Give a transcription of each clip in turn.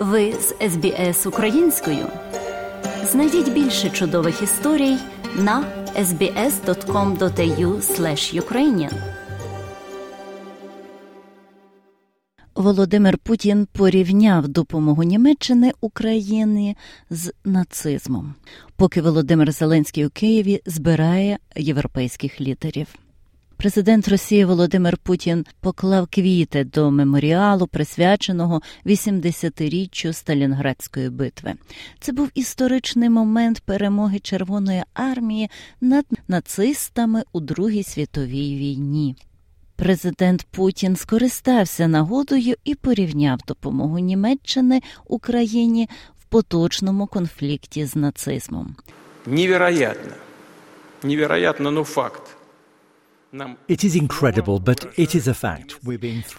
Ви з СБС українською. Знайдіть більше чудових історій на sbs.com.au ukrainian Володимир Путін порівняв допомогу Німеччини Україні з нацизмом, поки Володимир Зеленський у Києві збирає європейських лідерів. Президент Росії Володимир Путін поклав квіти до меморіалу, присвяченого 80-річчю Сталінградської битви. Це був історичний момент перемоги Червоної армії над нацистами у Другій світовій війні. Президент Путін скористався нагодою і порівняв допомогу Німеччини Україні в поточному конфлікті з нацизмом. Невероятно, невероятно, ну факт.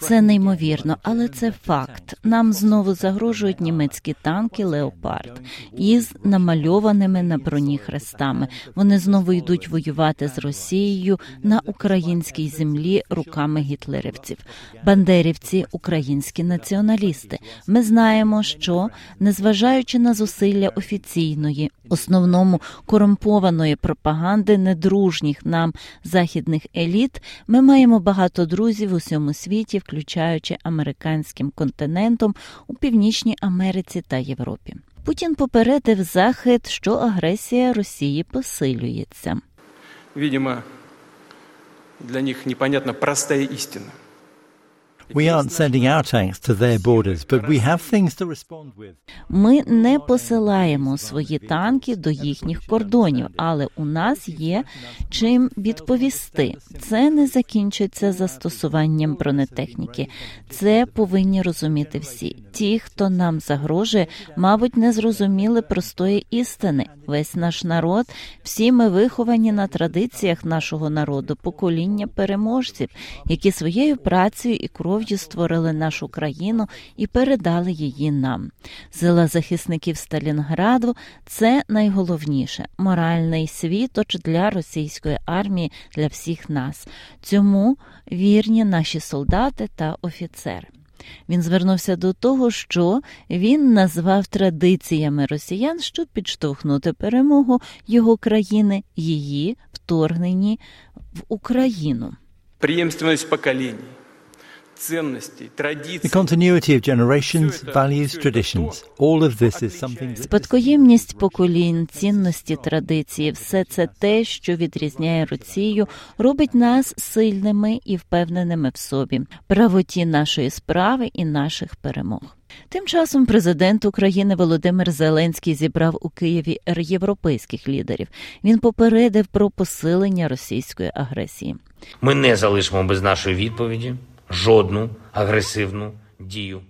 Це неймовірно, але це факт. Нам знову загрожують німецькі танки Леопард із намальованими на броні хрестами. Вони знову йдуть воювати з Росією на українській землі руками гітлерівців. Бандерівці, українські націоналісти. Ми знаємо, що незважаючи на зусилля офіційної, основному корумпованої пропаганди недружніх нам західних еліт, ми маємо багато друзів у всьому світі, включаючи американським континентом у Північній Америці та Європі. Путін попередив захід, що агресія Росії посилюється. Видимо, для них непонятна проста істина. Ми не посилаємо свої танки до їхніх кордонів, але у нас є чим відповісти. Це не закінчиться застосуванням бронетехніки. Це повинні розуміти всі. Ті, хто нам загрожує, мабуть, не зрозуміли простої істини. Весь наш народ, всі ми виховані на традиціях нашого народу, покоління переможців, які своєю працею і кров'ю створили нашу країну і передали її нам. Сила захисників Сталінграду це найголовніше моральний світоч для російської армії, для всіх нас. Цьому вірні наші солдати та офіцери. Він звернувся до того, що він назвав традиціями росіян, щоб підштовхнути перемогу його країни, її вторгненні в Україну. Ценностей, традицій. The continuity of generations, values, traditions. All of this is something спадкоємність поколінь, цінності, традиції все це те, що відрізняє Росію, робить нас сильними і впевненими в собі, правоті нашої справи і наших перемог. Тим часом президент України Володимир Зеленський зібрав у Києві європейських лідерів. Він попередив про посилення російської агресії. Ми не залишимо без нашої відповіді жодну агресивну дію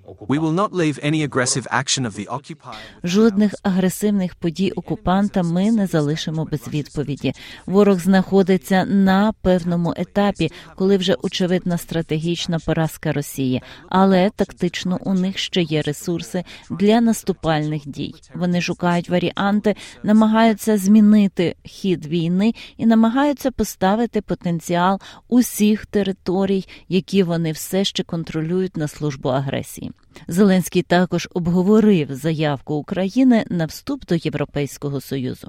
Жодних агресивних подій окупанта ми не залишимо без відповіді. Ворог знаходиться на певному етапі, коли вже очевидна стратегічна поразка Росії, але тактично у них ще є ресурси для наступальних дій. Вони шукають варіанти, намагаються змінити хід війни і намагаються поставити потенціал усіх територій, які вони все ще контролюють на службу агресії. Зеленський також обговорив заявку України на вступ до Європейського союзу.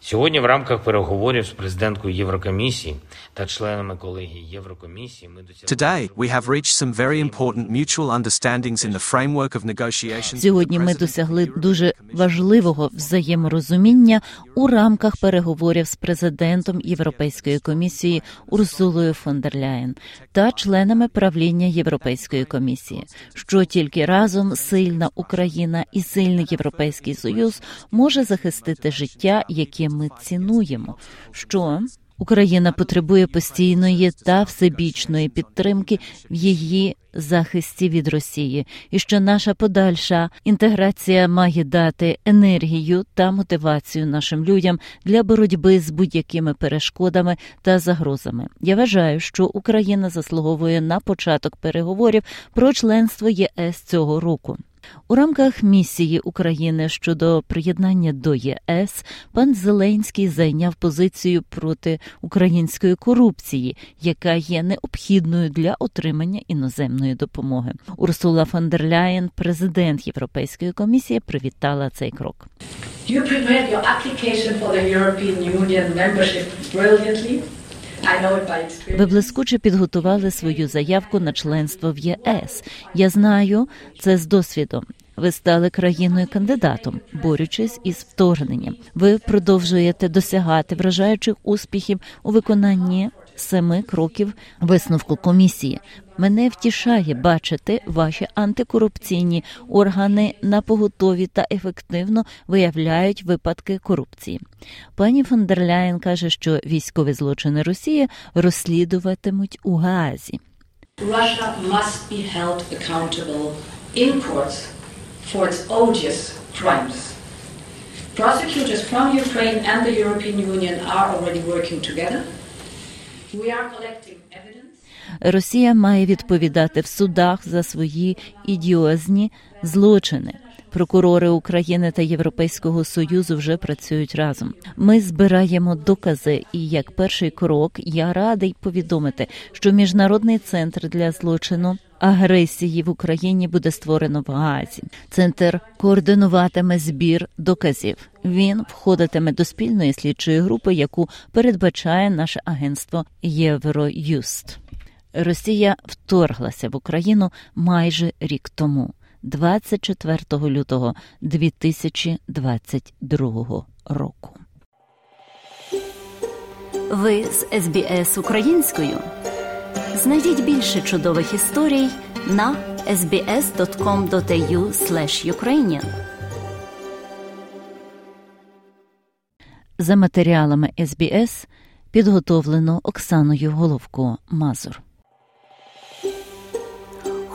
Сьогодні в рамках переговорів з президенткою Єврокомісії та членами колегії Єврокомісії ми досягли... Today we have reached some very important mutual understandings in the framework of negotiations. Сьогодні ми досягли дуже важливого взаєморозуміння у рамках переговорів з президентом Європейської комісії Урсулою фон дер Ляєн та членами правління Європейської комісії, що тільки разом сильна Україна і сильний європейський союз може захистити життя, яке ми цінуємо. Що Україна потребує постійної та всебічної підтримки в її захисті від Росії, і що наша подальша інтеграція має дати енергію та мотивацію нашим людям для боротьби з будь-якими перешкодами та загрозами. Я вважаю, що Україна заслуговує на початок переговорів про членство ЄС цього року. У рамках місії України щодо приєднання до ЄС пан Зеленський зайняв позицію проти української корупції, яка є необхідною для отримання іноземної допомоги. Урсула фон дер Ляєн, президент Європейської комісії, привітала цей крок. You prepared your application for the European Union membership brilliantly. Ви блискуче підготували свою заявку на членство в ЄС. Я знаю це з досвідом. Ви стали країною кандидатом, борючись із вторгненням. Ви продовжуєте досягати вражаючих успіхів у виконанні семи кроків висновку комісії. Мене втішає бачити ваші антикорупційні органи на поготові та ефективно виявляють випадки корупції. Пані фон дер Ляєн каже, що військові злочини Росії розслідуватимуть у Гаазі. Russia must be held accountable in courts for its odious crimes. Prosecutors from Ukraine and the European Union are already working together. We are collecting evidence. Росія має відповідати в судах за свої ідіозні злочини. Прокурори України та Європейського союзу вже працюють разом. Ми збираємо докази, і як перший крок я радий повідомити, що міжнародний центр для злочину агресії в Україні буде створено в Гаазі. Центр координуватиме збір доказів. Він входитиме до спільної слідчої групи, яку передбачає наше агентство Євроюст. Росія вторглася в Україну майже рік тому, 24 лютого 2022 року. Ви з СБС українською. Знайдіть більше чудових історій на sbs.com.au ukrainian За матеріалами СБС підготовлено Оксаною Головко Мазур.